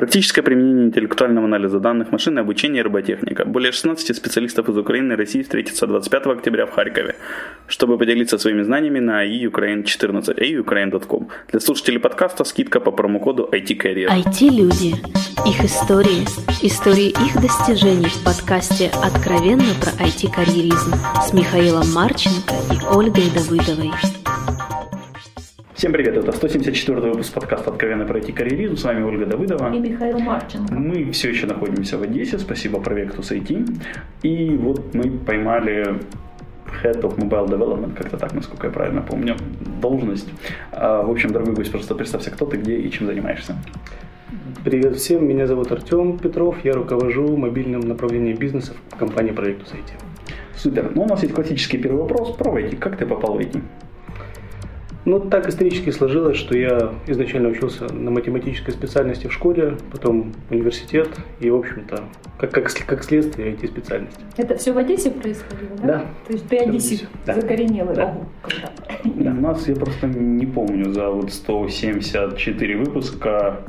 Практическое применение интеллектуального анализа данных, машинное обучение и роботехника. Более 16 специалистов из Украины и России встретятся 25 октября в Харькове, чтобы поделиться своими знаниями на iukraine14, iukraine.com. Для слушателей подкаста скидка по промокоду IT-Career. IT-люди. Их истории. Истории их достижений в подкасте «Откровенно про IT-карьеризм» с Михаилом Марченко и Ольгой Давыдовой. Всем привет, это 174 выпуск подкаста «Откровенно пройти карьеризм». С вами Ольга Давыдова. И Михаил Марченко. Мы все еще находимся в Одессе, спасибо проекту IT. И вот мы поймали Head of Mobile Development, как-то так, насколько я правильно помню, должность. А, в общем, дорогой гость, просто представься, кто ты, где и чем занимаешься. Привет всем, меня зовут Артем Петров, я руковожу мобильным направлением бизнеса в компании Проекту IT. Супер. Ну, у нас есть классический первый вопрос про IT. Как ты попал в IT? Ну, так исторически сложилось, что я изначально учился на математической специальности в школе, потом университет и, в общем-то, как, как, как следствие IT-специальность. Это все в Одессе происходило, да? Да. То есть ты одессит Да. закоренелый. Да. Ого, когда. У нас, я просто не помню, за вот 174 выпуска,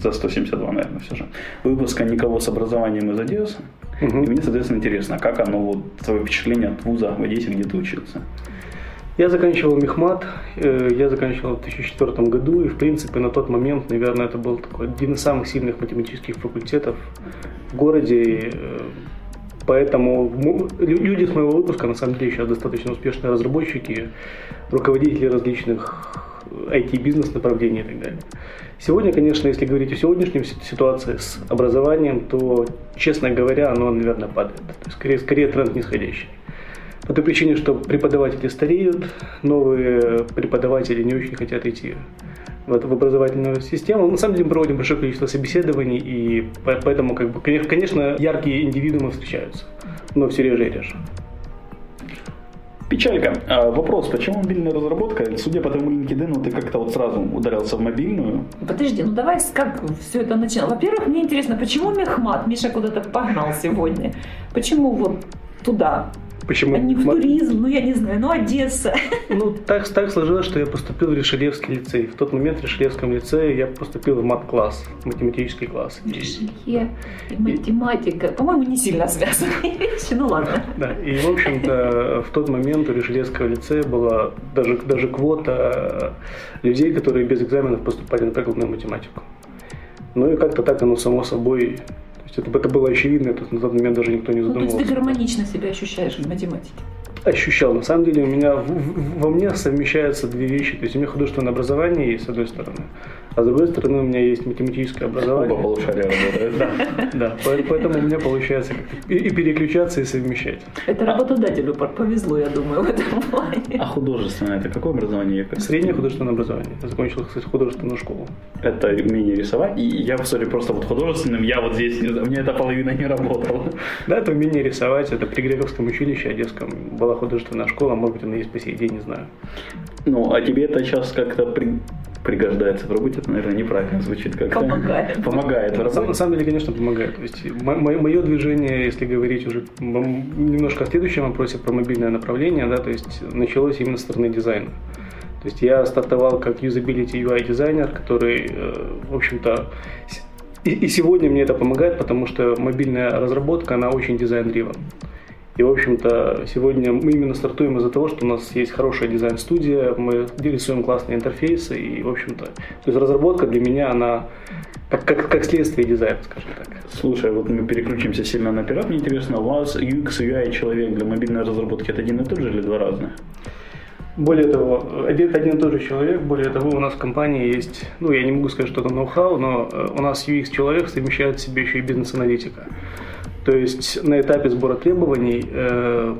за 172, наверное, все же, выпуска никого с образованием из Одессы. Мгм. И мне, соответственно, интересно, как оно, вот, твое впечатление от вуза в Одессе, где ты учился? Я заканчивал мехмат, э, я заканчивал в 2004 году, и, в принципе, на тот момент, наверное, это был такой один из самых сильных математических факультетов в городе. э, Поэтому люди с моего выпуска, на самом деле, сейчас достаточно успешные разработчики, руководители различных IT-бизнес направлений и так далее. Сегодня, конечно, если говорить о сегодняшней си- ситуации с образованием, то, честно говоря, оно, наверное, падает. То есть, скорее, скорее тренд нисходящий. По той причине, что преподаватели стареют, новые преподаватели не очень хотят идти в, эту- в образовательную систему. На самом деле мы проводим большое количество собеседований, и по- поэтому, как бы, конечно- яркие индивидуумы встречаются, но все реже и реже. Печалька. А, вопрос, почему мобильная разработка? Судя по твоему LinkedIn, ты как-то вот сразу ударился в мобильную. Подожди, ну давай, как все это начиналось? Во-первых, мне интересно, почему мехмат? Миша куда-то погнал сегодня. Почему вот туда? Почему? А не в туризм, ну я не знаю, ну Одесса. Ну, так, так сложилось, что я поступил в Решелевский лицей. В тот момент в Решелевском лицее я поступил в мат-класс, математический класс. Ришелье и математика. По-моему, не сильно связанные вещи. Ну ладно. Да, и, в общем-то, в тот момент у Решелевского лицея была даже, даже квота людей, которые без экзаменов поступали на прикладную математику. Ну и как-то так оно само собой... Есть это, это было очевидно, это на тот момент даже никто не Ну, то есть задумывался. ты гармонично себя ощущаешь в математике. Ощущал. На самом деле у меня в- в- во мне совмещаются две вещи. То есть у меня художественное образование есть, с одной стороны, а с другой стороны у меня есть математическое образование. Оба полушария работают. Да, да. По- Поэтому у меня получается и, переключаться, и совмещать. Это работодателю повезло, я думаю, в этом плане. А художественное, это какое образование? Среднее художественное образование. Я закончил, кстати, художественную школу. Это умение рисовать. И я, сори, просто вот художественным, я вот здесь, не знаю, у меня эта половина не работала. Да, это умение рисовать. Это при Грековском училище Одесском была художественная школа. Может быть, она есть по сей день, не знаю. Ну, а тебе это сейчас как-то при- пригождается в работе, это, наверное, неправильно звучит как Помогает. Помогает в На самом, на работе. самом деле, конечно, помогает. То есть мое движение, если говорить уже м- немножко о следующем вопросе про мобильное направление, да, то есть началось именно с стороны дизайна. То есть я стартовал как юзабилити UI дизайнер, который, э, в общем-то, и, и сегодня мне это помогает, потому что мобильная разработка, она очень дизайн-дривен. И, в общем-то, сегодня мы именно стартуем из-за того, что у нас есть хорошая дизайн-студия, мы рисуем классные интерфейсы, и, в общем-то, то есть разработка для меня, она как, как, как следствие дизайна, скажем так. Слушай, вот мы переключимся сильно наперед. Мне интересно, у вас UX, UI человек для мобильной разработки это один и тот же или два разных? Более того, один, один и тот же человек, более того, у нас в компании есть, ну, я не могу сказать, что это ноу-хау, но э, у нас UX-человек совмещает в себе еще и бизнес-аналитика. То есть на этапе сбора требований, э,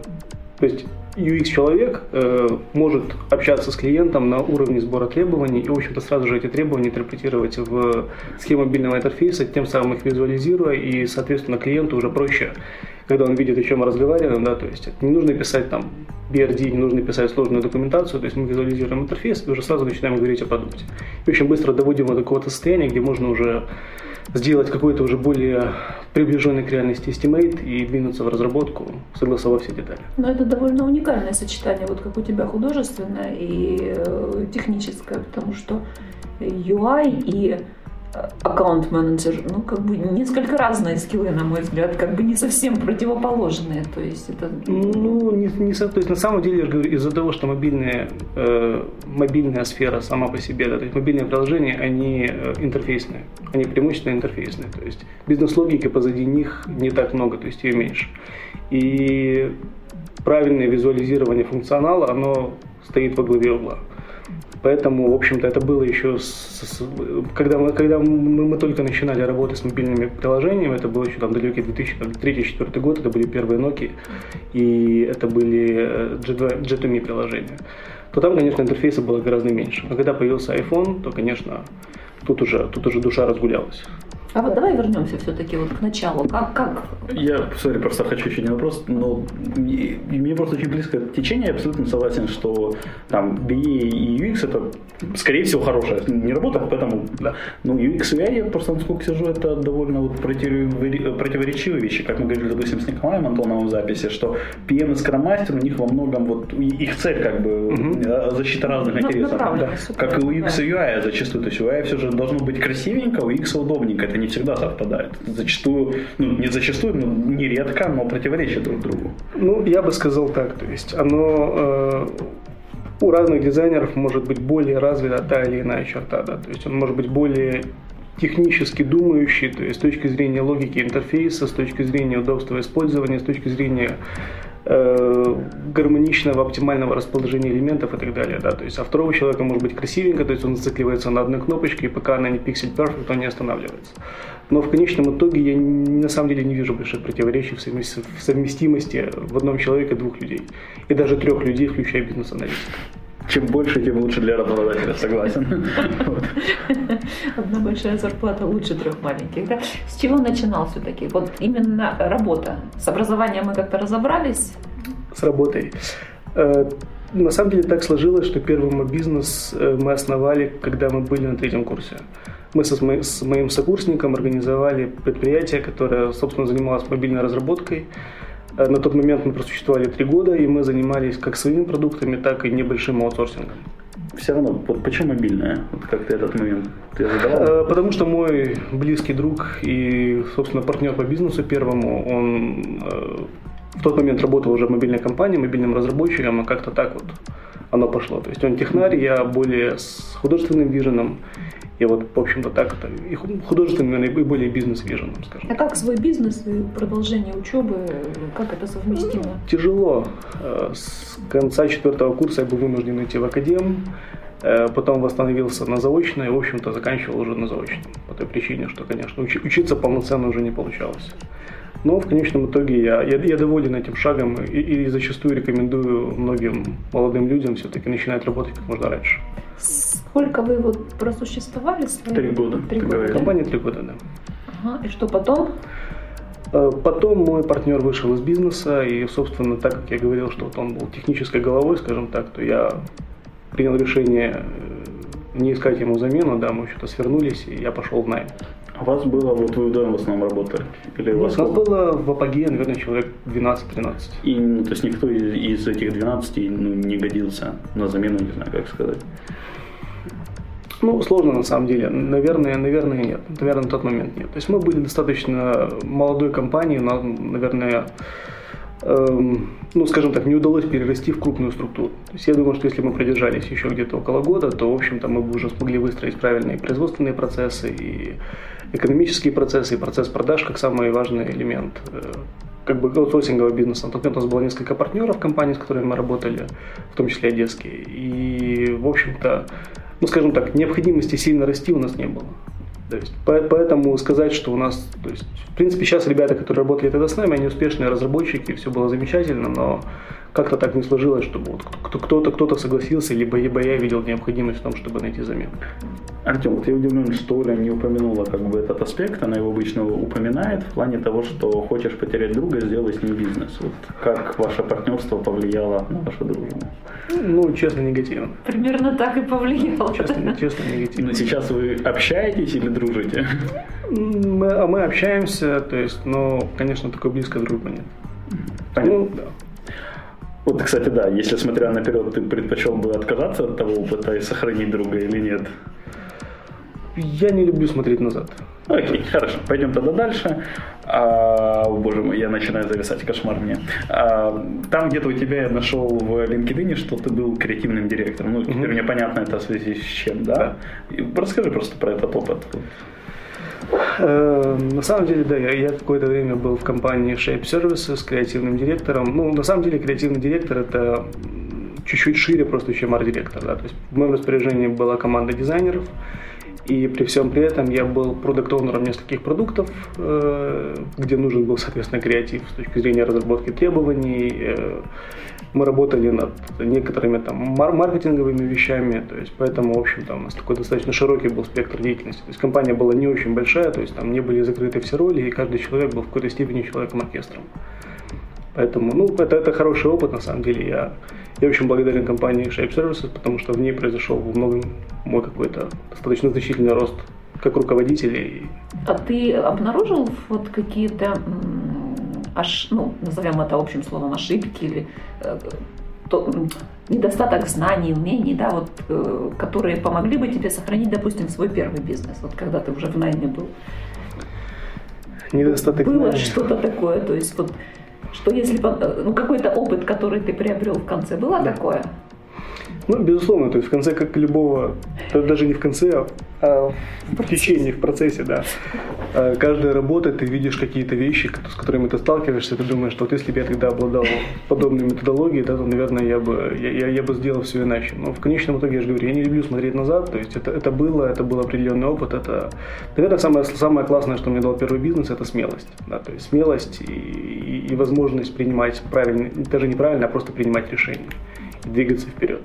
то есть UX-человек э, может общаться с клиентом на уровне сбора требований и, в общем-то, сразу же эти требования интерпретировать в схему мобильного интерфейса, тем самым их визуализируя, и, соответственно, клиенту уже проще, когда он видит, о чем мы разговариваем, да, то есть не нужно писать там BRD, не нужно писать сложную документацию, то есть мы визуализируем интерфейс и уже сразу начинаем говорить о продукте. И очень быстро доводим его до какого-то состояния, где можно уже сделать какой-то уже более приближенный к реальности estimate и двинуться в разработку, согласовав все детали. Но это довольно уникальное сочетание, вот как у тебя художественное и э, техническое, потому что UI и аккаунт-менеджер, ну, как бы несколько разные скиллы, на мой взгляд, как бы не совсем противоположные, то есть это... Ну, не, не, то есть на самом деле, я же говорю, из-за того, что мобильные, э, мобильная сфера сама по себе, да, то есть мобильные приложения, они э, интерфейсные, они преимущественно интерфейсные, то есть бизнес-логики позади них не так много, то есть ее меньше. И правильное визуализирование функционала, оно стоит во главе угла. Поэтому, в общем-то, это было еще, с, с, когда, мы, когда мы, мы только начинали работать с мобильными приложениями, это был еще там далекий 2003-2004 год, это были первые Nokia, и это были J2, J2Me приложения. То там, конечно, интерфейса было гораздо меньше. Но когда появился iPhone, то, конечно, тут уже, тут уже душа разгулялась. А вот давай вернемся все-таки вот к началу. Как, как? Я, сори, просто хочу еще один вопрос, но мне просто очень близко течение, я абсолютно согласен, что там BE и UX это, скорее всего, хорошая не работа, поэтому, да. Ну, UX и UI, я просто, насколько сижу, это довольно вот противоречивые вещи, как мы говорили, допустим, с Николаем Антоновым в записи, что PM и Scrum Master, у них во многом вот их цель как бы угу. защита разных ну, интересов. Да. Как и у UX и UI зачастую, то есть у UI все же должно быть красивенько, у UX удобненько, это не всегда совпадает. Зачастую, ну не зачастую, но нередко, но противоречат друг другу. Ну, я бы сказал так, то есть оно э, у разных дизайнеров может быть более развита та или иная черта, да, то есть он может быть более технически думающий, то есть с точки зрения логики интерфейса, с точки зрения удобства использования, с точки зрения Э, гармоничного, оптимального расположения элементов и так далее. Да? То есть, а второго человека может быть красивенько, то есть он зацикливается на одной кнопочке, и пока она не пиксель perfect, он не останавливается. Но в конечном итоге я на самом деле не вижу больших противоречий в совместимости в одном человеке двух людей. И даже трех людей, включая бизнес-аналитика чем больше, тем лучше для работодателя, согласен. Одна большая зарплата лучше трех маленьких. Да? С чего начинал все-таки? Вот именно работа. С образованием мы как-то разобрались? С работой. Э, на самом деле так сложилось, что первый мой бизнес э, мы основали, когда мы были на третьем курсе. Мы со, с моим сокурсником организовали предприятие, которое, собственно, занималось мобильной разработкой. Э, на тот момент мы просуществовали три года, и мы занимались как своими продуктами, так и небольшим аутсорсингом. Все равно, почему мобильная? Вот как ты этот момент ты задавал? Э, потому что мой близкий друг и, собственно, партнер по бизнесу первому, он э, в тот момент работал уже в мобильной компании, мобильным разработчиком, а как-то так вот оно пошло. То есть он технарь, я более с художественным виженом. И вот, в общем-то, так это и художественный, и более бизнес-виженом, скажем. А как свой бизнес и продолжение учебы, как это совместимо? Тяжело. Э, с конца четвертого курса я был вынужден идти в академ, э, потом восстановился на заочное и, в общем-то, заканчивал уже на заочном. По той причине, что, конечно, учиться полноценно уже не получалось. Но в конечном итоге я, я, я доволен этим шагом и, и зачастую рекомендую многим молодым людям все-таки начинать работать как можно раньше. Сколько вы вот просуществовали? Три года. Три года, да? Компания три года, да. Ага. И что потом? Э, потом мой партнер вышел из бизнеса, и, собственно, так как я говорил, что вот он был технической головой, скажем так, то я принял решение э, не искать ему замену, да, мы что-то свернулись, и я пошел в найм. У вас было, вот вы вдвоем в основном работали? Или у вас нас было в апогее, наверное, человек 12-13. И, ну, то есть никто из, из этих 12 ну, не годился на замену, не знаю, как сказать. Ну, сложно на самом деле. Наверное, наверное, нет. Наверное, на тот момент нет. То есть мы были достаточно молодой компанией, нам, наверное, эм, ну, скажем так, не удалось перерасти в крупную структуру. То есть я думаю, что если мы продержались еще где-то около года, то, в общем-то, мы бы уже смогли выстроить правильные производственные процессы и экономические процессы, и процесс продаж как самый важный элемент э, как бы аутсорсингового бизнеса. На тот момент у нас было несколько партнеров компаний, с которыми мы работали, в том числе одесские. И, в общем-то, ну, скажем так, необходимости сильно расти у нас не было. То есть, поэтому сказать, что у нас, то есть, в принципе, сейчас ребята, которые работали тогда с нами, они успешные разработчики, все было замечательно, но как-то так не сложилось, чтобы вот кто-то кто-то согласился, либо, либо я видел необходимость в том, чтобы найти замену. Артем, вот я удивлен, что Оля не упомянула как бы этот аспект, она его обычно упоминает в плане того, что хочешь потерять друга, сделай с ним бизнес. Вот как ваше партнерство повлияло на вашу дружбу? Ну, честно, негативно. Примерно так и повлияло. Честно, честно негативно. Но сейчас вы общаетесь или дружите? Мы, а мы общаемся, то есть, но, конечно, такой близкой дружбы нет. Понятно. Ну, да. Вот, кстати, да, если смотря наперед, ты предпочел бы отказаться от того опыта и сохранить друга или нет? Я не люблю смотреть назад. Окей, хорошо, пойдем тогда дальше. А, о, боже мой, я начинаю зависать, кошмар мне. А, там где-то у тебя я нашел в LinkedIn, что ты был креативным директором. Ну, теперь мне понятно это в связи с чем, да? И Расскажи просто про этот опыт. Э, На самом деле, да, я, я какое-то время был в компании Shape Services креативным директором. Ну, на самом деле, креативный директор это чуть-чуть шире просто, чем арт-директор. Да? То есть в моем распоряжении была команда дизайнеров, и при всем при этом я был продукт-оунером нескольких продуктов, э, где нужен был, соответственно, креатив с точки зрения разработки требований. Э, Мы работали над некоторыми там мар- маркетинговыми вещами, то есть поэтому, в общем-то, у нас такой достаточно широкий был спектр деятельности. То есть компания была не очень большая, то есть там не были закрыты все роли, и каждый человек был в какой-то степени человеком-оркестром. Поэтому, ну, это, это хороший опыт, на самом деле. Я, я очень благодарен компании Shape Services, потому что в ней произошел во многом мой какой-то достаточно значительный рост как руководителя. А ты обнаружил вот какие-то, аж, ну, назовем это общим словом, ошибки или э, то, недостаток знаний, умений, да, вот, э, которые помогли бы тебе сохранить, допустим, свой первый бизнес, вот когда ты уже в найме был? недостаток Было знаний. что-то такое, то есть вот, что если э, ну, какой-то опыт, который ты приобрел в конце, было такое? Ну, безусловно, то есть в конце, как любого, да, даже не в конце, а- а в течение, в процессе, да. А Каждая работа, ты видишь какие-то вещи, с которыми ты сталкиваешься, ты думаешь, что вот если бы я тогда обладал подобной методологией, да, то, наверное, я бы, я, я, я бы сделал все иначе. Но в конечном итоге, я же говорю, я не люблю смотреть назад, то есть это, это было, это был определенный опыт, это, наверное, самое, самое классное, что мне дал первый бизнес, это смелость, да, то есть смелость и, и, и возможность принимать правильные, даже неправильно, а просто принимать решения двигаться вперед.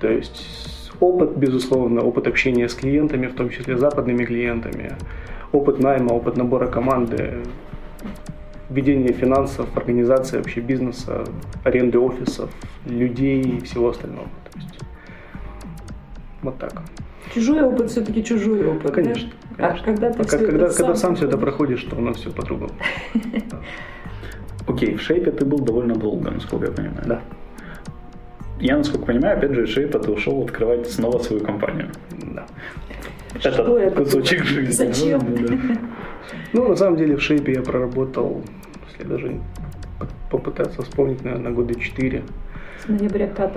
То есть опыт, безусловно, опыт общения с клиентами, в том числе западными клиентами, опыт найма, опыт набора команды, ведение финансов, организация вообще бизнеса, аренды офисов, людей и всего остального. То есть вот так. Чужой опыт все-таки чужой опыт. Конечно, да? конечно. А когда ты А как- когда, это когда сам все это проходишь? проходишь, то у нас все по-другому. Окей, в шейпе ты был довольно долго, насколько я понимаю. Да. Я, насколько понимаю, опять же, ты ушел открывать снова свою компанию. да. Что это это кусочек жизни. Зачем? Ну, да. Ну, на самом деле в шейпе я проработал, если даже попытаться вспомнить, наверное, года четыре. С ноября 5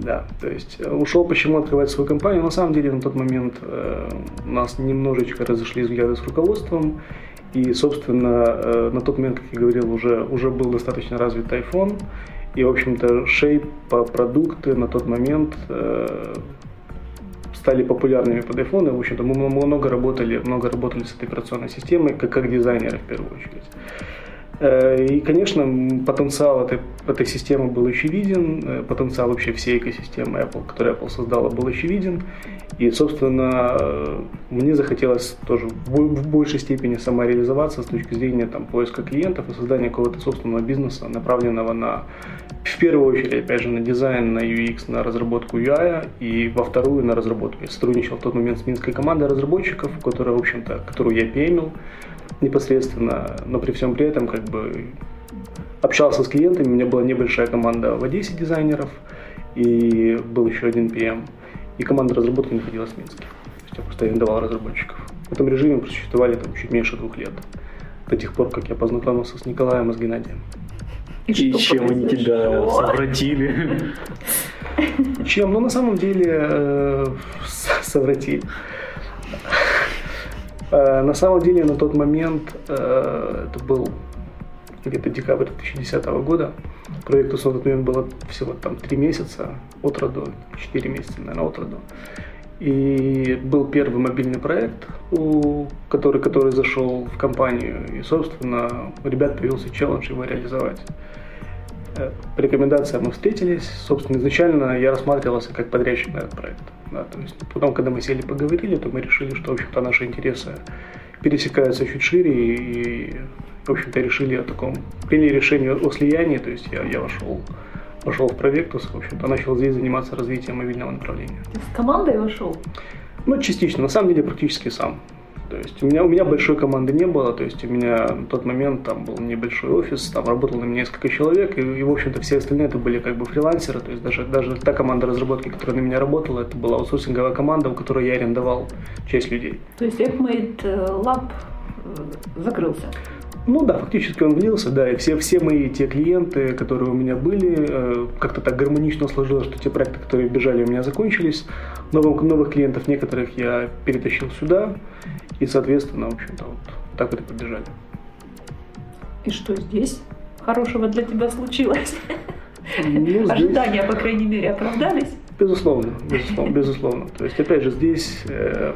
Да, то есть э, ушел почему открывать свою компанию. На самом деле на тот момент э, у нас немножечко разошлись взгляды с руководством. И, собственно, э, на тот момент, как я говорил, уже, уже был достаточно развит iPhone. И, в общем-то, Shape продукты на тот момент э, стали популярными под iPhone. И, в общем-то, мы много работали, много работали с этой операционной системой, как, как дизайнеры в первую очередь. Э, И, конечно, потенциал этой, этой системы был очевиден, э, потенциал вообще всей экосистемы Apple, которую Apple создала, был очевиден. И, собственно, э, мне захотелось тоже в бо- в большей степени самореализоваться с точки зрения там, поиска клиентов и создания какого-то собственного бизнеса, направленного на, в первую очередь, опять же, на дизайн, на UX, на разработку UI, и во вторую на разработку. Я сотрудничал в тот момент с минской командой разработчиков, которая, в общем-то, которую я пемил непосредственно, но при всем при этом как бы общался с клиентами, у меня была небольшая команда в Одессе дизайнеров, и был еще один PM, и команда разработки находилась в Минске. То есть я просто арендовал разработчиков. В этом режиме мы просуществовали там чуть меньше двух лет, до тех пор, как я познакомился с Николаем и с Геннадием. И что чем они тебя произошло? совратили? Чем? Ну, на самом деле, э, совратили. Э, На самом деле, на тот момент, э, это был где-то декабрь 2010 года, проекту на тот момент было всего там 3 месяца от роду, 4 месяца, наверное, от роду. И был первый мобильный проект, у- который, который зашел в компанию, и, собственно, у ребят появился челлендж его реализовать. Э, По рекомендациям мы встретились. Собственно, изначально я рассматривался как подрядчик на этот проект. Да, то есть потом, когда мы сели поговорили, то мы решили, что, в общем-то, наши интересы пересекаются чуть шире и, в общем-то, решили о таком, приняли решение о слиянии, то есть я, я вошел, вошел в Провектус, в общем-то, начал здесь заниматься развитием мобильного направления. Ты с командой вошел? Ну, частично, на самом деле, практически сам. То есть у меня, у меня большой команды не было, то есть у меня на тот момент там был небольшой офис, там работало на меня несколько человек, и, и в общем-то все остальные это были как бы фрилансеры, то есть даже, даже та команда разработки, которая на меня работала, это была аутсорсинговая команда, у которой я арендовал часть людей. То есть AppMate Lab э, закрылся? Ну да, фактически он влился, да, и все, все мои те клиенты, которые у меня были, э, как-то так гармонично сложилось, что те проекты, которые бежали, у меня закончились. Новых, новых клиентов некоторых я перетащил сюда, и, соответственно, в общем-то, вот так и побежали. И что здесь хорошего для тебя случилось? Ну, здесь... Ожидания, по крайней мере, оправдались? Безусловно, безусловно, безусловно. То есть, опять же, здесь э,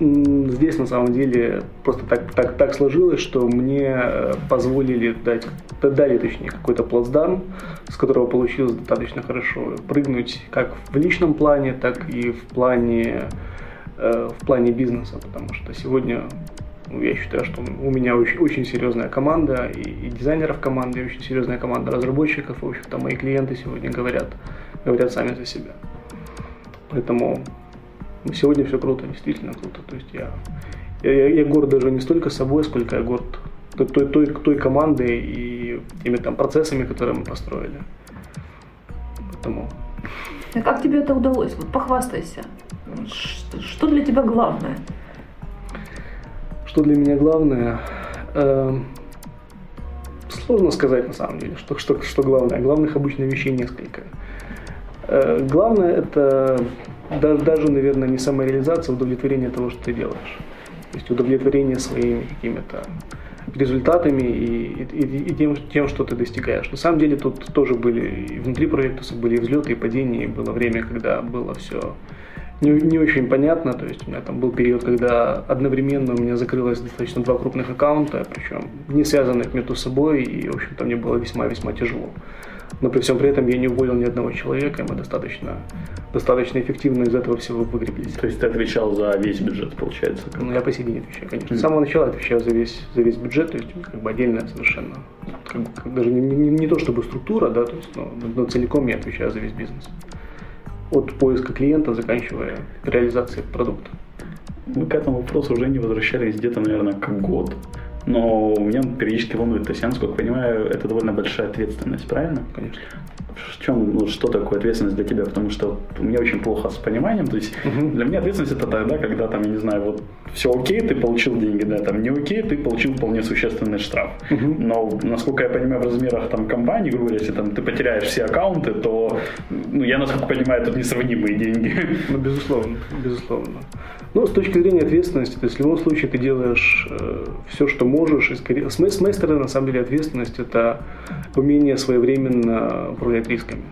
Здесь на самом деле просто так, так, так сложилось, что мне э, позволили дать, дали точнее какой-то плацдарм, с которого получилось достаточно хорошо прыгнуть как в личном плане, так и в плане, в плане бизнеса, потому что сегодня ну, я считаю, что у меня очень, очень серьезная команда и, и дизайнеров команды, и очень серьезная команда разработчиков. В общем-то, мои клиенты сегодня говорят, говорят сами за себя. Поэтому Сегодня все круто, действительно круто. То есть я, я, я горд даже не столько собой, сколько я горд той, той, той командой и теми там процессами, которые мы построили. Поэтому... А как тебе это удалось? Вот похвастайся. Что для тебя главное? Что для меня главное? Э, сложно сказать на самом деле, что, что, что главное. Главных обычно вещей несколько. Э, главное это даже, даже, наверное, не самореализация, а удовлетворение того, что ты делаешь. То есть удовлетворение своими какими-то результатами и, и, и тем, тем, что ты достигаешь. На самом деле тут тоже были и внутри проекта были и взлеты, и падения, и было время, когда было все не, не очень понятно. То есть у меня там был период, когда одновременно у меня закрылось достаточно два крупных аккаунта, причем не связанных между собой, и, в общем-то, мне было весьма-весьма тяжело но при всем при этом я не уволил ни одного человека, и мы достаточно, достаточно эффективно из этого всего выгреблись. То есть ты отвечал за весь бюджет, получается? Как? Ну, я по сей день отвечаю, конечно. Mm. С самого начала отвечаю за весь, за весь бюджет, то есть как бы отдельная совершенно, как как, даже не, не, не то чтобы структура, да, то есть, но, но целиком я отвечаю за весь бизнес. От поиска клиента, заканчивая реализацией продукта. Мы к этому вопросу уже не возвращались где-то, наверное, как год но меня периодически волнует. То есть я, насколько понимаю, это довольно большая ответственность, правильно? Конечно. В чем, ну, что такое ответственность для тебя? Потому что у меня очень плохо с пониманием. То есть угу. для меня ответственность это тогда, когда там, я не знаю, вот все окей, ты получил деньги, да, там не окей, ты получил вполне существенный штраф. Угу. Но, насколько я понимаю, в размерах там компании, грубо говоря, если там ты потеряешь все аккаунты, то, ну, я, насколько понимаю, это несравнимые деньги. Ну, безусловно, безусловно. Но с точки зрения ответственности, то есть в любом случае ты делаешь э, все, что можешь. И скорее, с, моей, с моей стороны, на самом деле, ответственность – это умение своевременно управлять рисками.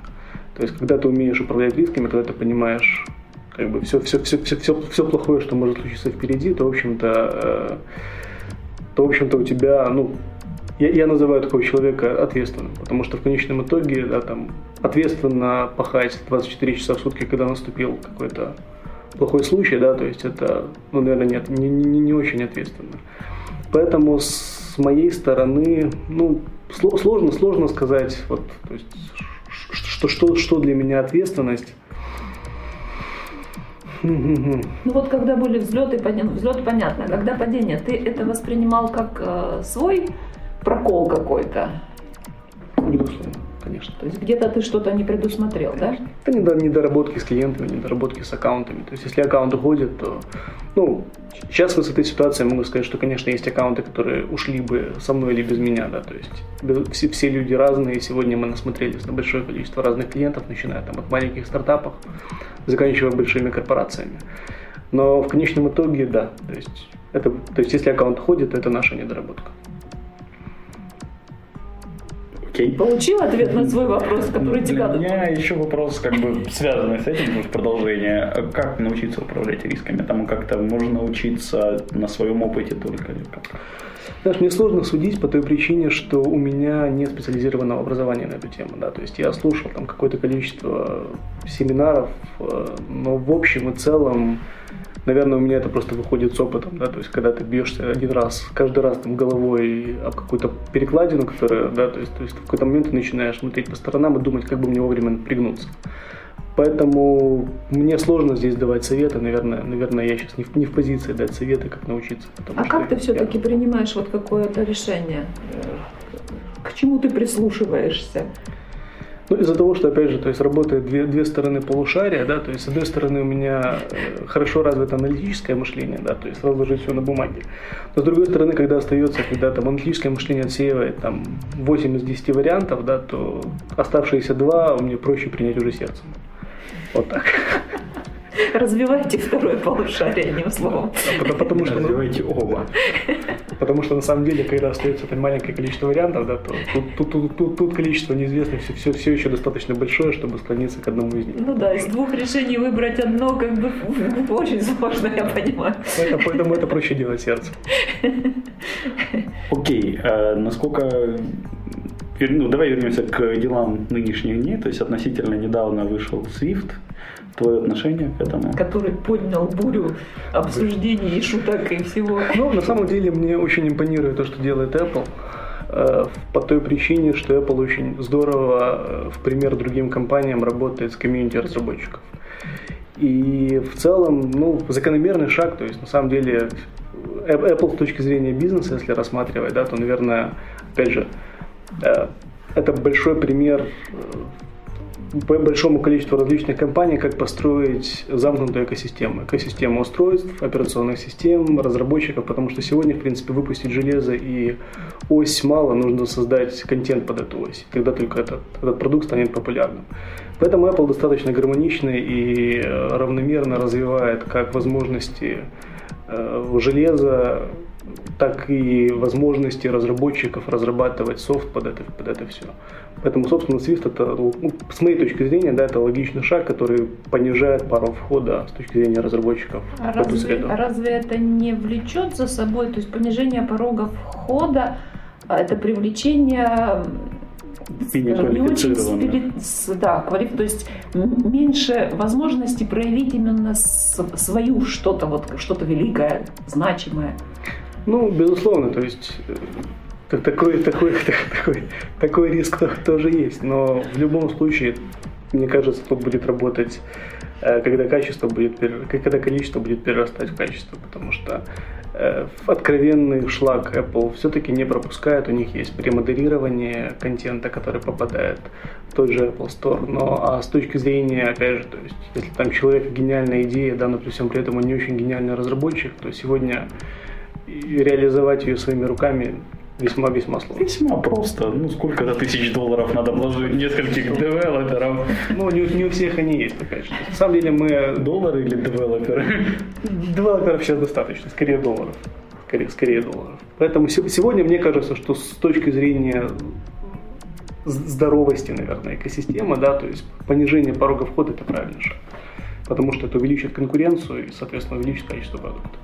То есть, когда ты умеешь управлять рисками, когда ты понимаешь как бы все, все, все, все, все, все плохое, что может случиться впереди, то, в общем-то, э, то, в общем-то, у тебя, ну, я, я называю такого человека ответственным, потому что в конечном итоге, да, там, ответственно пахать 24 часа в сутки, когда наступил какой-то плохой случай, да, то есть это, ну, наверное, нет, не, не, не очень ответственно. Поэтому с моей стороны, ну, сложно, сложно сказать, вот, то есть, что, что, что для меня ответственность. Ну вот когда были взлеты, падения, взлет понятно, когда падение, ты это воспринимал как э, свой прокол какой-то? Безусловно конечно. То есть где-то ты что-то не предусмотрел, да? Это недоработки с клиентами, недоработки с аккаунтами. То есть если аккаунт уходит, то, ну, сейчас с этой ситуации могу сказать, что, конечно, есть аккаунты, которые ушли бы со мной или без меня, да, то есть все, все люди разные. Сегодня мы насмотрелись на большое количество разных клиентов, начиная там от маленьких стартапов, заканчивая большими корпорациями. Но в конечном итоге, да, то есть, это, то есть если аккаунт уходит, то это наша недоработка. Окей. Получил ответ на свой вопрос, который тебя... У меня еще вопрос, как бы связанный с этим, в продолжение. Как научиться управлять рисками? Там как-то можно научиться на своем опыте только или как? Знаешь, мне сложно судить по той причине, что у меня нет специализированного образования на эту тему. Да? То есть я слушал там какое-то количество семинаров, э, но в общем и целом наверное, у меня это просто выходит с опытом, да, то есть когда ты бьешься один раз, каждый раз там головой об какую-то перекладину, которая, да, то есть, то есть в какой-то момент ты начинаешь смотреть по сторонам и думать, как бы мне вовремя пригнуться. Поэтому мне сложно здесь давать советы, наверное, наверное, я сейчас не в, не в позиции дать советы, как научиться. А как ты все-таки я... принимаешь вот какое-то решение? К чему ты прислушиваешься? Ну, из-за того, что, опять же, то есть работает две, две стороны полушария, да, то есть, с одной стороны, у меня э, хорошо развито аналитическое мышление, да, то есть разложить все на бумаге. Но с другой стороны, когда остается, когда там аналитическое мышление отсеивает там 8 из 10 вариантов, да, то оставшиеся два мне проще принять уже сердцем. Вот так. Развивайте второе полушарие, одним словом. Потому, потому что развивайте оба. Потому что на самом деле, когда остается это маленькое количество вариантов, да, то тут, тут, тут, тут, тут количество неизвестных все, все, все еще достаточно большое, чтобы склониться к одному из них. Ну да, из двух решений выбрать одно как бы очень сложно, я понимаю. Поэтому, поэтому это проще делать сердце. Окей, а насколько ну, давай вернемся к делам нынешних дней. То есть относительно недавно вышел Swift. Твое отношение к этому? Который поднял бурю обсуждений и шуток и всего. Ну, на самом деле, мне очень импонирует то, что делает Apple. Э, по той причине, что Apple очень здорово, э, в пример другим компаниям, работает с комьюнити разработчиков. И в целом, ну, закономерный шаг, то есть на самом деле Apple с точки зрения бизнеса, если рассматривать, да, то, наверное, опять же, Э, это большой пример э, по большому количеству различных компаний, как построить замкнутую экосистему. Экосистему устройств, операционных систем, разработчиков, потому что сегодня, в принципе, выпустить железо и ось мало, нужно создать контент под эту ось. Тогда только этот, этот продукт станет популярным. Поэтому Apple достаточно гармоничный и э, равномерно развивает как возможности железа, так и возможности разработчиков разрабатывать софт под это, под это все. Поэтому, собственно, Swift это, ну, с моей точки зрения, да, это логичный шаг, который понижает пару входа с точки зрения разработчиков а в разве, эту среду. разве это не влечет за собой, то есть понижение порога входа, а это привлечение скажем, не очень да, квалиф... то есть меньше возможности проявить именно свою что-то, вот что-то великое, значимое. Ну, безусловно, то есть э, такой, такой, такой, такой риск тоже есть, но в любом случае, мне кажется, тут будет работать, э, когда качество будет, когда количество будет перерастать в качество, потому что э, откровенный шлак Apple все-таки не пропускает, у них есть премодерирование контента, который попадает в тот же Apple Store, но а с точки зрения, опять же, то есть, если там человек гениальная идея, да, но при всем при этом он не очень гениальный разработчик, то сегодня и реализовать ее своими руками весьма-весьма сложно. Весьма просто. Ну, сколько-то тысяч долларов надо вложить нескольких девелоперов. Ну, не, не у всех они есть, опять же. На самом деле мы... Доллары или девелоперы? Девелоперов сейчас достаточно, скорее долларов. Скорее, скорее долларов. Поэтому сегодня мне кажется, что с точки зрения здоровости, наверное, экосистемы, да, то есть понижение порога входа это правильный шаг. Потому что это увеличит конкуренцию и, соответственно, увеличит количество продуктов.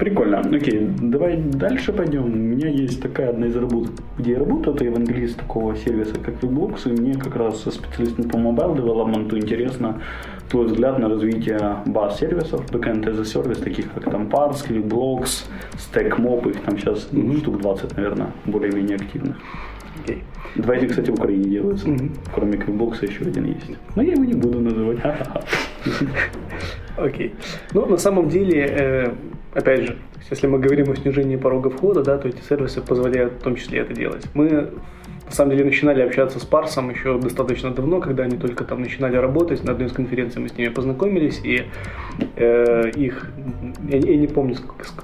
Прикольно. Окей, давай дальше пойдем. У меня есть такая одна из работ, где я работаю, это евангелист такого сервиса, как Weblogs, и мне как раз со специалистом по mobile development интересно твой взгляд на развитие баз сервисов, backend as a service, таких как там Parse, Weblogs, StackMob, их там сейчас mm-hmm. штук 20, наверное, более-менее активных. Okay. Два эти, кстати, в Украине делаются. Mm-hmm. Кроме Квикбокса еще один есть. Но я его не буду называть. Окей. Okay. Ну, на самом деле, э, опять же, если мы говорим о снижении порога входа, да, то эти сервисы позволяют в том числе это делать. Мы на самом деле начинали общаться с Парсом еще достаточно давно, когда они только там начинали работать. На одной из конференций мы с ними познакомились, и э, их, я, я не помню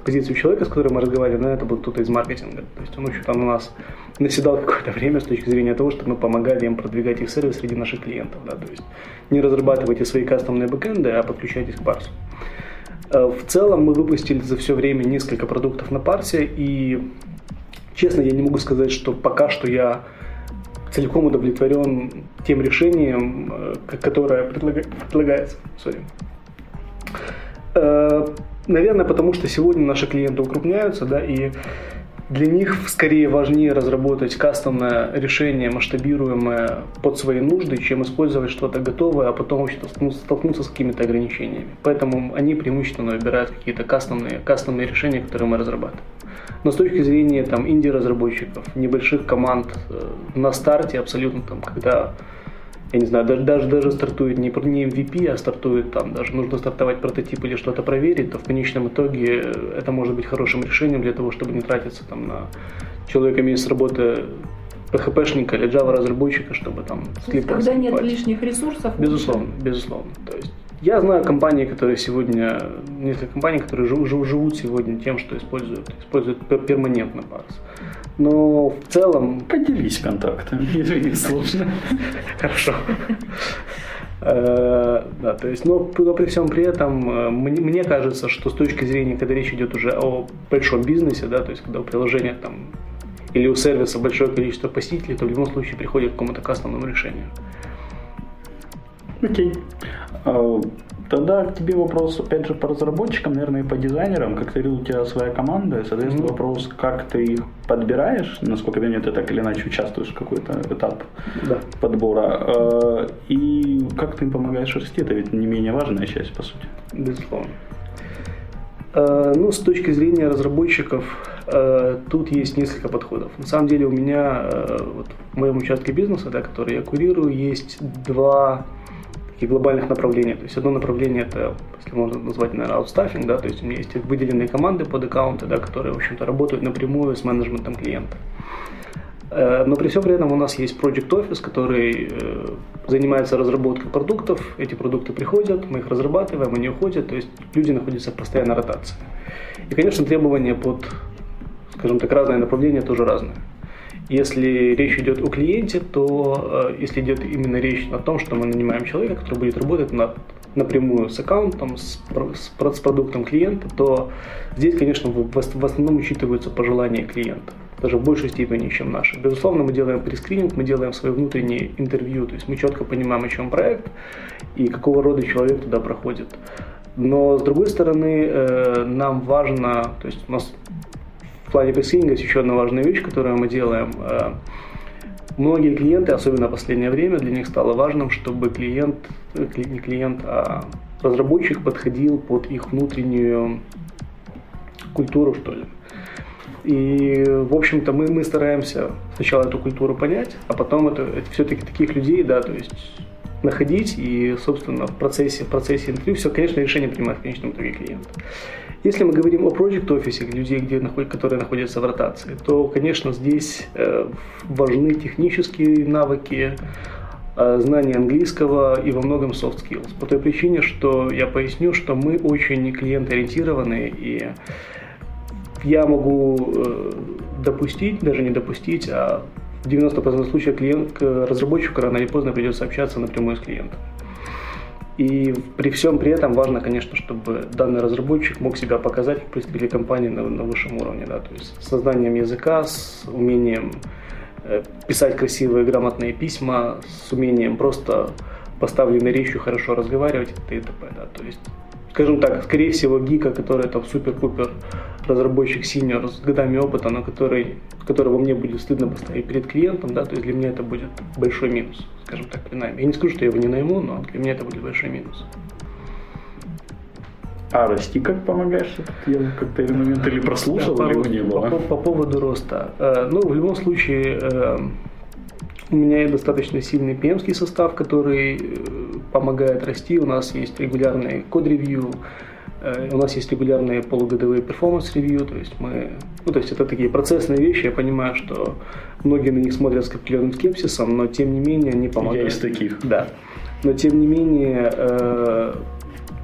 позицию человека, с которым мы разговаривали, но это был кто-то из маркетинга. То есть он еще там у нас наседал какое-то время с точки зрения того, что мы помогали им продвигать их сервис среди наших клиентов. Да, то есть не разрабатывайте свои кастомные бэкэнды, а подключайтесь к Парсу. Э, в целом мы выпустили за все время несколько продуктов на парсе, и честно, я не могу сказать, что пока что я целиком удовлетворен тем решением, э, которое предлагается. Sorry. Наверное, потому что сегодня наши клиенты укрупняются, да, и для них скорее важнее разработать кастомное решение, масштабируемое под свои нужды, чем использовать что-то готовое, а потом вообще столкнуться с какими-то ограничениями. Поэтому они преимущественно выбирают какие-то кастомные, кастомные решения, которые мы разрабатываем. Но с точки зрения там, инди-разработчиков, небольших команд э, на старте абсолютно, там, когда я не знаю, даже, даже, даже стартует не, не MVP, а стартует там, даже нужно стартовать прототип или что-то проверить, то в конечном итоге это может быть хорошим решением для того, чтобы не тратиться там на человека месяц работы PHP-шника или Java разработчика, чтобы там склепать. Когда нет лишних ресурсов. Безусловно, безусловно. То есть я знаю компании, которые сегодня, несколько компаний, которые жив, живут сегодня тем, что используют, используют перманентно парс. Но в целом... Поделись контактами, если не сложно. Хорошо. Э, да, то есть, но, но при всем при этом, э, мне, мне кажется, что с точки зрения, когда речь идет уже о большом бизнесе, да, то есть когда у приложения там или у сервиса большое количество посетителей, то в любом случае приходит к какому-то кастомному решению. Окей. А, тогда к тебе вопрос, опять же, по разработчикам, наверное, и по дизайнерам. Как ты говорил, у тебя своя команда, и, соответственно, mm-hmm. вопрос, как ты их подбираешь, насколько я ты так или иначе участвуешь в какой-то этап да. подбора, а, и как ты им помогаешь расти, это ведь не менее важная часть, по сути. Безусловно. А, ну, с точки зрения разработчиков, тут есть несколько подходов. На самом деле у меня вот, в моем участке бизнеса, да, который я курирую, есть два таких глобальных направлений. То есть одно направление это, если можно назвать, наверное, аутстаффинг, да, то есть у меня есть выделенные команды под аккаунты, да, которые, в общем-то, работают напрямую с менеджментом клиента. Э, но при всем при этом у нас есть Project Office, который э, занимается разработкой продуктов. Эти продукты приходят, мы их разрабатываем, они уходят, то есть люди находятся в постоянной ротации. И, конечно, требования под, скажем так, разные направления тоже разные. Если речь идет о клиенте, то э, если идет именно речь о том, что мы нанимаем человека, который будет работать над, напрямую с аккаунтом, с, с, продуктом клиента, то здесь, конечно, в, в основном учитываются пожелания клиента даже в большей степени, чем наши. Безусловно, мы делаем прескрининг, мы делаем свое внутреннее интервью, то есть мы четко понимаем, о чем проект и какого рода человек туда проходит. Но с другой стороны, э, нам важно, то есть у нас в плане пресинга есть еще одна важная вещь, которую мы делаем. Э, многие клиенты, особенно в последнее время, для них стало важным, чтобы клиент, э, не клиент, а разработчик подходил под их внутреннюю культуру, что ли. И, в общем-то, мы, мы стараемся сначала эту культуру понять, а потом это, это все-таки таких людей, да, то есть находить и, собственно, в процессе, в процессе интервью все, конечно, решение принимает в конечном итоге клиент. Если мы говорим о Project Office, людей, где, которые находятся в ротации, то, конечно, здесь э, важны технические навыки, э, знание английского и во многом soft skills. По той причине, что я поясню, что мы очень клиент-ориентированы, и я могу э, допустить, даже не допустить, а в 90% случаев клиент, разработчику рано или поздно придется общаться напрямую с клиентом. И при всем при этом важно, конечно, чтобы данный разработчик мог себя показать как представитель компании на, на высшем уровне. Да, то есть с созданием языка, с умением э, писать красивые, грамотные письма, с умением просто поставленной речью хорошо разговаривать и т.д. Да, то есть скажем так, скорее всего, гика, который там супер-пупер разработчик синьор с годами опыта, но который, которого мне будет стыдно поставить перед клиентом, да, то есть для меня это будет большой минус, скажем так, при найме. Я не скажу, что я его не найму, но для меня это будет большой минус. А расти как помогаешь? Я как-то этот момент или прослушал, да, или не было? По, по поводу роста. Э, ну, в любом случае, э, у меня есть достаточно сильный pm состав, который э, помогает расти. У нас есть регулярный код-ревью, э, у нас есть регулярные полугодовые performance review, то есть мы, ну, то есть это такие процессные вещи, я понимаю, что многие на них смотрят с определенным скепсисом, но тем не менее они помогают. Я из таких. Да. Но тем не менее, э,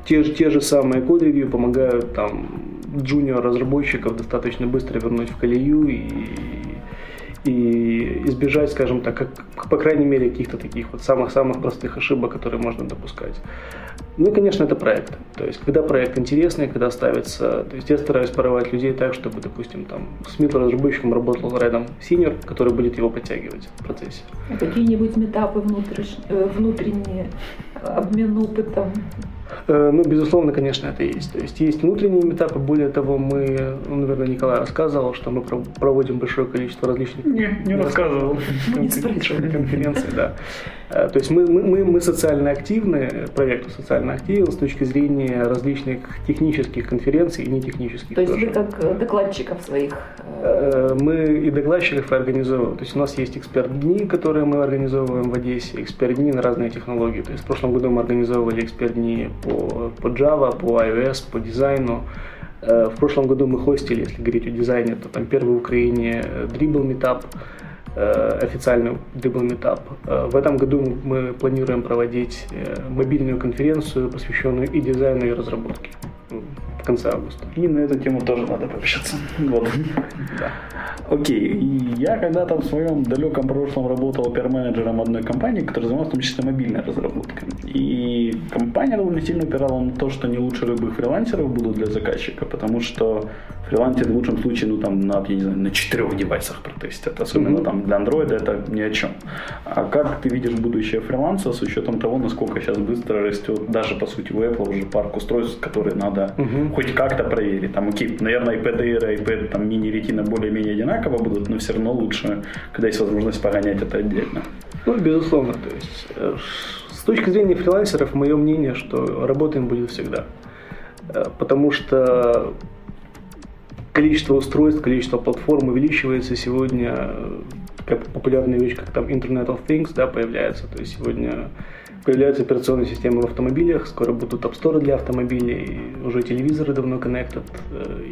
те, те же самые code review помогают там junior разработчиков достаточно быстро вернуть в колею и и избежать, скажем так, как, по крайней мере, каких-то таких вот самых-самых простых ошибок, которые можно допускать. Ну и, конечно, это проект. То есть, когда проект интересный, когда ставится... То есть, я стараюсь порывать людей так, чтобы, допустим, там, с разработчиком работал рядом синер, который будет его подтягивать в процессе. А какие-нибудь метапы внутренние, внутренние обмен опытом? Э, ну, безусловно, конечно, это есть. То есть есть внутренние этапы. Более того, мы, ну, наверное, Николай рассказывал, что мы проводим большое количество различных... Не, не рассказывал. Конференций, да. Э, то есть мы, мы, мы социально активны, проект социально активен с точки зрения различных технических конференций и нетехнических То есть тоже. вы как докладчиков своих? Мы и докладчиков организовываем. То есть у нас есть эксперт-дни, которые мы организовываем в Одессе, эксперт-дни на разные технологии. То есть в прошлом году мы организовывали эксперт-дни по, по Java, по iOS, по дизайну. В прошлом году мы хостили, если говорить о дизайне, то там первый в Украине Dribble Meetup, Э, официальный Dribble Meetup. Э, в этом году мы планируем проводить э, мобильную конференцию, посвященную и дизайну, и разработке в конце августа. И на эту тему тоже надо пообщаться. Вот. Да. Окей, я когда-то в своем далеком прошлом работал пиар-менеджером одной компании, которая занималась в том числе мобильной разработкой. И компания довольно сильно упирала на то, что не лучше любых фрилансеров будут для заказчика, потому что фрилансер в лучшем случае, ну там, на, я не знаю, на четырех девайсах протестит, особенно mm-hmm. там для андроида это ни о чем. А как ты видишь будущее фриланса с учетом того, насколько сейчас быстро растет, даже по сути у Apple уже парк устройств, которые надо mm-hmm. хоть как-то проверить. Там, окей, наверное, iPad Air и iPad там, мини-ретина более-менее одинаково будут, но все равно лучше, когда есть возможность погонять это отдельно. Ну, безусловно, то есть э, с точки зрения фрилансеров, мое мнение, что работаем будет всегда. Э, потому что количество устройств, количество платформ увеличивается сегодня, как популярная вещь, как там Internet of Things, да, появляется. То есть сегодня появляются операционные системы в автомобилях, скоро будут Store для автомобилей, уже телевизоры давно connected.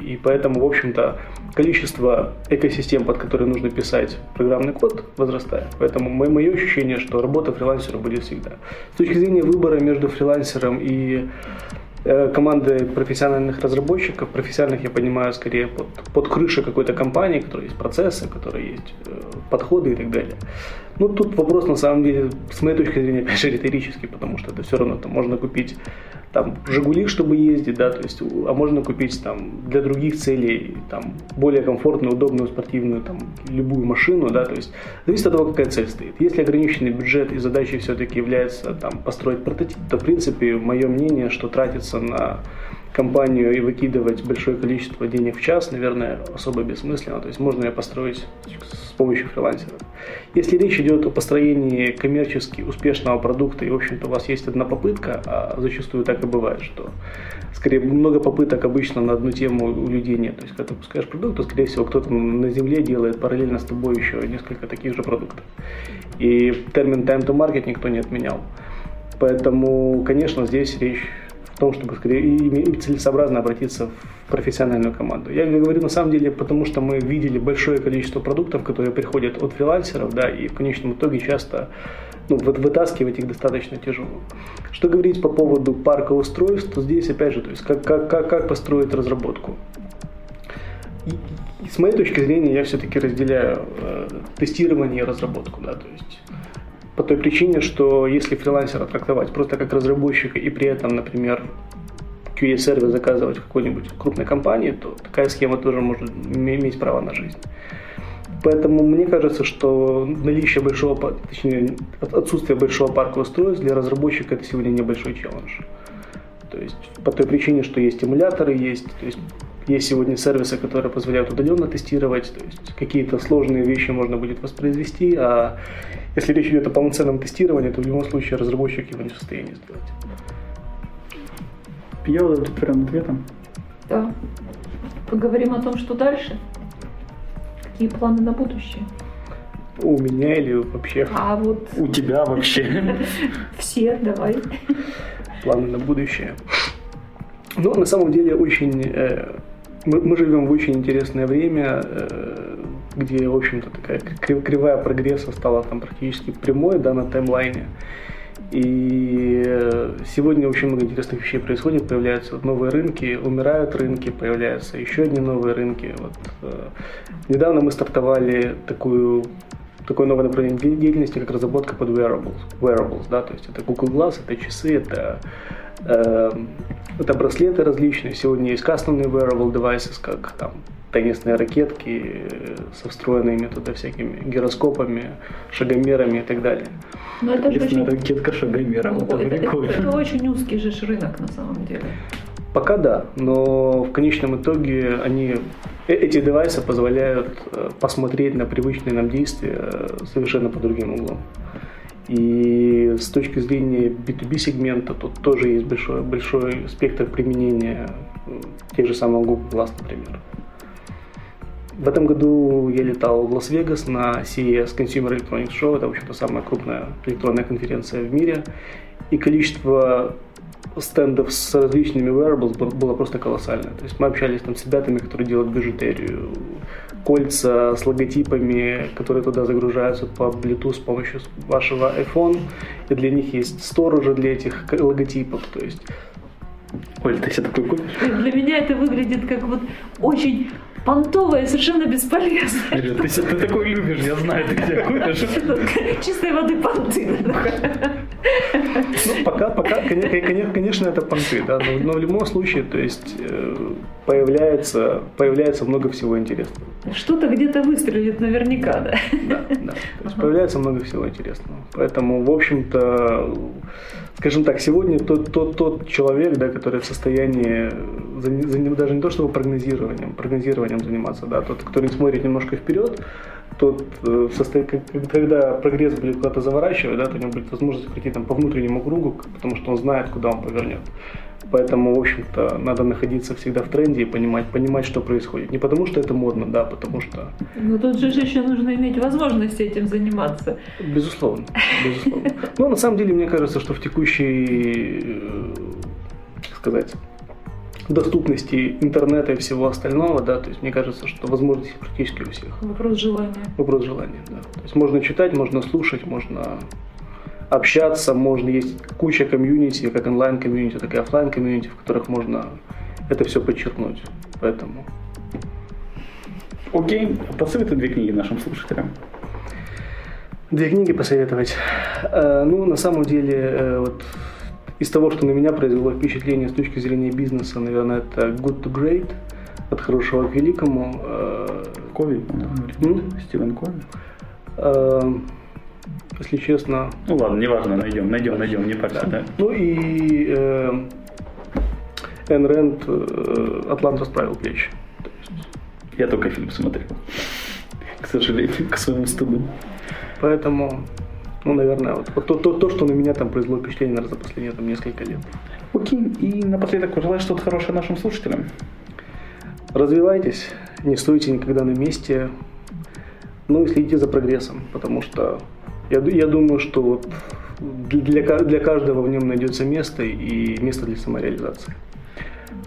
И поэтому, в общем-то, количество экосистем, под которые нужно писать программный код, возрастает. Поэтому мое ощущение, что работа фрилансера будет всегда. С точки зрения выбора между фрилансером и Э, команды профессиональных разработчиков, профессиональных я понимаю скорее под, под крышей какой-то компании, которая есть процессы, которые есть э, подходы и так далее. Ну, тут вопрос, на самом деле, с моей точки зрения, опять же, риторический, потому что это все равно там можно купить там Жигули, чтобы ездить, да, то есть, а можно купить там для других целей там более комфортную, удобную, спортивную, там любую машину, да, то есть зависит от того, какая цель стоит. Если ограниченный бюджет и задачей все-таки является там построить прототип, то в принципе мое мнение, что тратится на компанию и выкидывать большое количество денег в час, наверное, особо бессмысленно. То есть можно ее построить с помощью фрилансера. Если речь идет о построении коммерчески успешного продукта, и, в общем-то, у вас есть одна попытка, а зачастую так и бывает, что скорее много попыток обычно на одну тему у людей нет. То есть, когда ты пускаешь продукт, то, скорее всего, кто-то на земле делает параллельно с тобой еще несколько таких же продуктов. И термин time to market никто не отменял. Поэтому, конечно, здесь речь том, чтобы скорее целесообразно обратиться в профессиональную команду. Я говорю на самом деле, потому что мы видели большое количество продуктов, которые приходят от фрилансеров, да, и в конечном итоге часто ну, вытаскивать их достаточно тяжело. Что говорить по поводу парка устройств, то здесь опять же, то есть как, как, как, как построить разработку. И, и с моей точки зрения я все-таки разделяю э, тестирование и разработку, да, то есть по той причине, что если фрилансера трактовать просто как разработчика и при этом, например, QA-сервис заказывать в какой-нибудь крупной компании, то такая схема тоже может иметь право на жизнь. Поэтому мне кажется, что наличие большого, точнее, отсутствие большого парка устройств для разработчика это сегодня небольшой челлендж. То есть по той причине, что есть эмуляторы, есть, то есть есть сегодня сервисы, которые позволяют удаленно тестировать, то есть какие-то сложные вещи можно будет воспроизвести, а если речь идет о полноценном тестировании, то в любом случае разработчик его не в состоянии сделать. Я прям ответом. Да. Поговорим о том, что дальше. Какие планы на будущее? У меня или вообще? А вот... У тебя вообще. Все, давай. Планы на будущее. Ну, на самом деле, очень... Э, мы, мы живем в очень интересное время. Э, где, в общем-то, такая кривая прогресса стала там практически прямой, да, на таймлайне. И э, сегодня очень много интересных вещей происходит, появляются новые рынки, умирают рынки, появляются еще одни новые рынки. Вот, э, недавно мы стартовали такую такое новое направление деятельности, как разработка под wearables. wearables да, то есть это Google Glass, это часы, это, это браслеты различные. Сегодня есть кастомные wearable devices, как там теннисные ракетки со встроенными туда всякими гироскопами, шагомерами и так далее. Но это же очень... ракетка шагомером, это, это, это, это очень узкий же рынок на самом деле. Пока да, но в конечном итоге они, э, эти девайсы позволяют э, посмотреть на привычные нам действия э, совершенно по другим углом. И с точки зрения B2B сегмента тут тоже есть большой, большой спектр применения тех же самых Google Glass, например. В этом году я летал в Лас-Вегас на CES Consumer Electronics Show. Это, в общем-то, самая крупная электронная конференция в мире. И количество стендов с различными wearables было просто колоссальное. То есть мы общались там с ребятами, которые делают бижутерию, кольца с логотипами, которые туда загружаются по Bluetooth с помощью вашего iPhone. И для них есть сторожи для этих логотипов. То есть Оль, ты себе такой купишь? Для меня это выглядит как вот очень понтовая, совершенно бесполезная. Ты, ты такой любишь, я знаю, ты где купишь. Чистой воды понты. Ну, пока, пока, конечно, это понты, да, но, но в любом случае, то есть э, появляется, появляется много всего интересного. Что-то где-то выстрелит наверняка, да? Да, да. То есть появляется много всего интересного. Поэтому, в общем-то, скажем так, сегодня тот, тот, тот человек, да, который в состоянии даже не то чтобы прогнозированием, прогнозированием заниматься, да, тот, кто не смотрит немножко вперед, тот, э, когда прогресс будет куда-то заворачивать, да, то у него будет возможность прийти там по внутреннему кругу, потому что он знает, куда он повернет. Поэтому, в общем-то, надо находиться всегда в тренде и понимать, понимать, что происходит. Не потому, что это модно, да, потому что... Но тут же еще нужно иметь возможность этим заниматься. Безусловно, безусловно. Но на самом деле, мне кажется, что в текущей, э, как сказать, доступности интернета и всего остального, да, то есть мне кажется, что возможности практически у всех. Вопрос желания. Вопрос желания, да. То есть можно читать, можно слушать, можно общаться, можно есть куча комьюнити, как онлайн-комьюнити, так и офлайн комьюнити, в которых можно это все почерпнуть. Поэтому. Окей, посоветуй две книги нашим слушателям. Две книги посоветовать. Э, ну, на самом деле, э, вот из того, что на меня произвело впечатление с точки зрения бизнеса, наверное, это Good to Great, от хорошего к великому. Э, Кови, Стивен Кови если честно. Ну ладно, неважно, найдем, найдем, найдем, не парься, да. да? Ну и э, Эн Рэнд э, «Атлант расправил плечи». Я только фильм смотрел. К сожалению, к своему стыду. Поэтому, ну, наверное, вот, вот то, то, то, что на меня там произвело впечатление, наверное, за последние там, несколько лет. Окей, и напоследок пожелай что-то хорошее нашим слушателям. Развивайтесь, не стойте никогда на месте, ну и следите за прогрессом, потому что я, я думаю, что вот для, для каждого в нем найдется место и место для самореализации.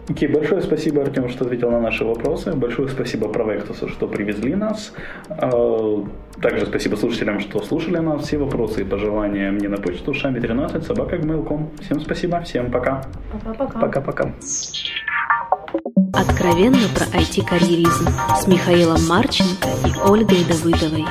Окей, okay, большое спасибо, Артем, что ответил на наши вопросы. Большое спасибо Провектусу, что привезли нас. А, также спасибо слушателям, что слушали нас. Все вопросы и пожелания мне на почту шами 13 собака Всем спасибо, всем пока. Пока-пока. Пока-пока. Откровенно про IT-карьеризм с Михаилом Марченко и Ольгой Давыдовой.